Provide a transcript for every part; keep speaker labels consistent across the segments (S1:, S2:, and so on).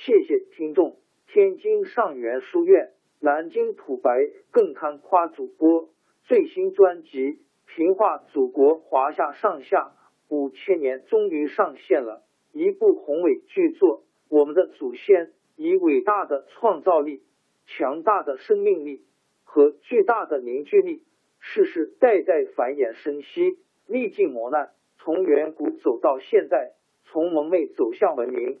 S1: 谢谢听众，天津上元书院、南京土白更堪夸主播最新专辑《平化祖国华夏上下五千年》终于上线了，一部宏伟巨作。我们的祖先以伟大的创造力、强大的生命力和巨大的凝聚力，世世代代繁衍生息，历尽磨难，从远古走到现在，从蒙昧走向文明。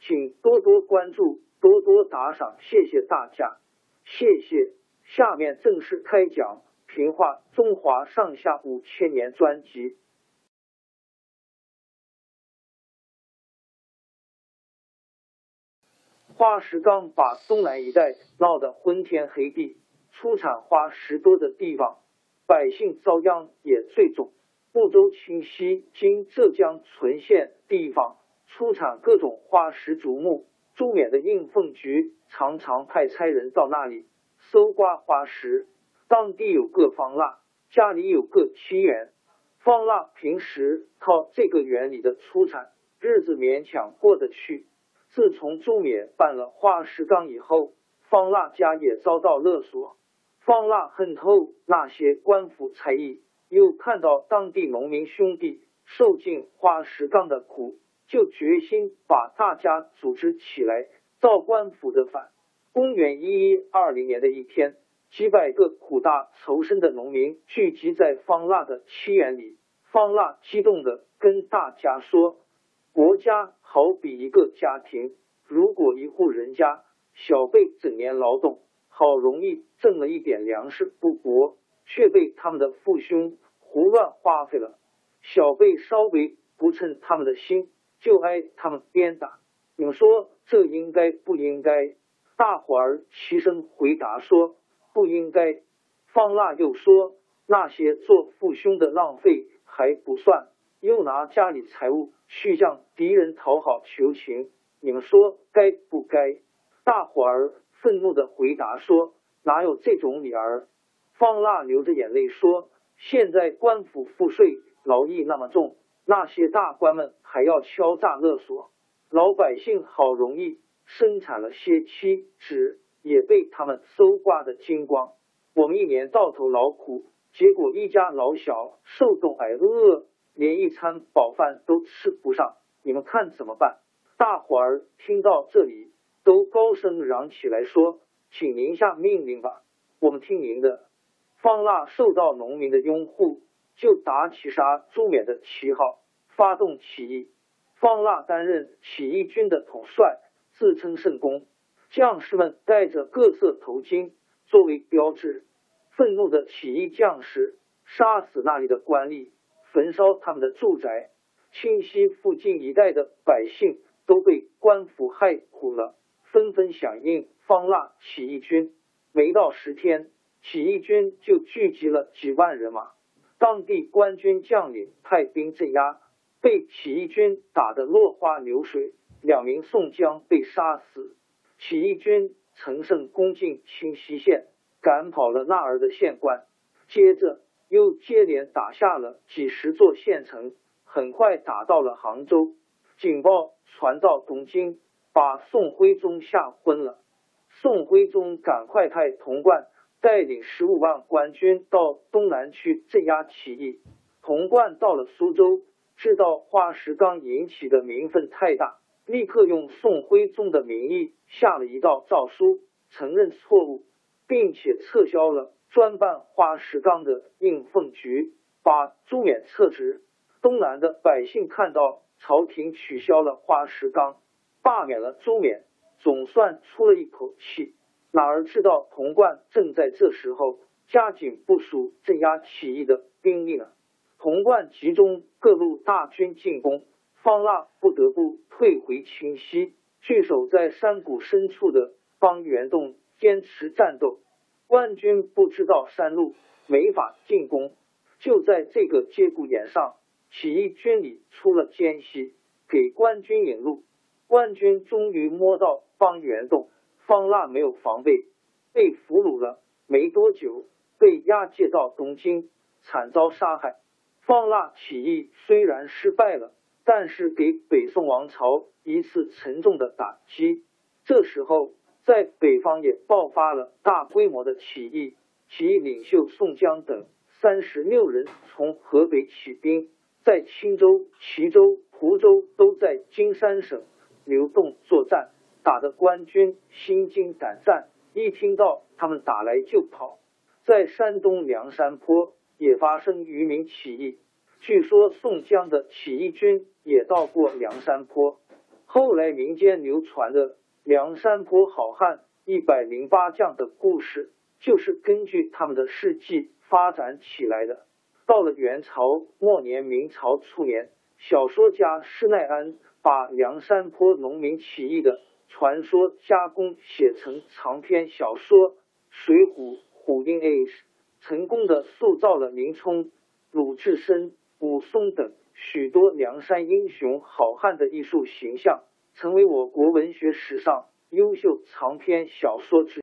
S1: 请多多关注，多多打赏，谢谢大家，谢谢。下面正式开讲《评话中华上下五千年》专辑。花石纲把东南一带闹得昏天黑地，出产花石多的地方，百姓遭殃也最重。睦州清溪经浙江淳县地方。出产各种花石竹木，朱冕的应凤局常常派差人到那里搜刮花石。当地有个方腊，家里有个七元。方腊平时靠这个园里的出产，日子勉强过得去。自从朱冕办了花石纲以后，方腊家也遭到勒索。方腊恨透那些官府差役，又看到当地农民兄弟受尽花石纲的苦。就决心把大家组织起来造官府的反。公元一一二零年的一天，几百个苦大仇深的农民聚集在方腊的七园里。方腊激动的跟大家说：“国家好比一个家庭，如果一户人家小辈整年劳动，好容易挣了一点粮食不薄，却被他们的父兄胡乱花费了，小辈稍微不称他们的心。”就挨他们鞭打，你们说这应该不应该？大伙儿齐声回答说不应该。方腊又说那些做父兄的浪费还不算，又拿家里财物去向敌人讨好求情，你们说该不该？大伙儿愤怒的回答说哪有这种理儿？方腊流着眼泪说现在官府赋税劳役那么重。那些大官们还要敲诈勒索，老百姓好容易生产了些漆纸，也被他们搜刮的精光。我们一年到头劳苦，结果一家老小受冻挨饿，连一餐饱饭都吃不上。你们看怎么办？大伙儿听到这里，都高声嚷起来说：“请您下命令吧，我们听您的。”方腊受到农民的拥护。就打起杀朱冕的旗号，发动起义。方腊担任起义军的统帅，自称圣公。将士们戴着各色头巾作为标志。愤怒的起义将士杀死那里的官吏，焚烧他们的住宅。清溪附近一带的百姓都被官府害苦了，纷纷响应方腊起义军。没到十天，起义军就聚集了几万人马。当地官军将领派兵镇压，被起义军打得落花流水，两名宋江被杀死。起义军乘胜攻进清溪县，赶跑了那儿的县官，接着又接连打下了几十座县城，很快打到了杭州。警报传到东京，把宋徽宗吓昏了。宋徽宗赶快派童贯。带领十五万官军到东南去镇压起义。童贯到了苏州，知道花石纲引起的民愤太大，立刻用宋徽宗的名义下了一道诏书，承认错误，并且撤销了专办花石纲的应奉局，把朱冕撤职。东南的百姓看到朝廷取消了花石纲，罢免了朱冕，总算出了一口气。哪儿知道童贯正在这时候加紧部署镇压起义的兵力呢？童贯集中各路大军进攻。方腊不得不退回清溪，据守在山谷深处的方圆洞坚持战斗。官军不知道山路，没法进攻。就在这个节骨眼上，起义军里出了奸细，给官军引路。官军终于摸到方圆洞，方腊没有防备，被俘虏了。没多久，被押解到东京，惨遭杀害。方腊起义虽然失败了。但是给北宋王朝一次沉重的打击。这时候，在北方也爆发了大规模的起义，起义领袖宋江等三十六人从河北起兵，在青州、齐州、湖州都在金山省流动作战，打得官军心惊胆战，一听到他们打来就跑。在山东梁山坡也发生渔民起义。据说宋江的起义军也到过梁山坡，后来民间流传的梁山坡好汉一百零八将的故事，就是根据他们的事迹发展起来的。到了元朝末年、明朝初年，小说家施耐庵把梁山坡农民起义的传说加工写成长篇小说《水》，功的塑造了林冲、鲁智深。武松等许多梁山英雄好汉的艺术形象，成为我国文学史上优秀长篇小说之。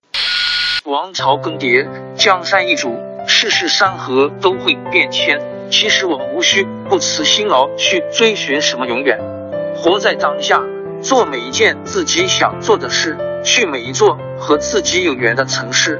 S1: 王朝更迭，江山易主，世事山河都会变迁。其实我们无需不辞辛劳去追寻什么永远，活在当下，做每一件自己想做的事，去每一座和自己有缘的城市，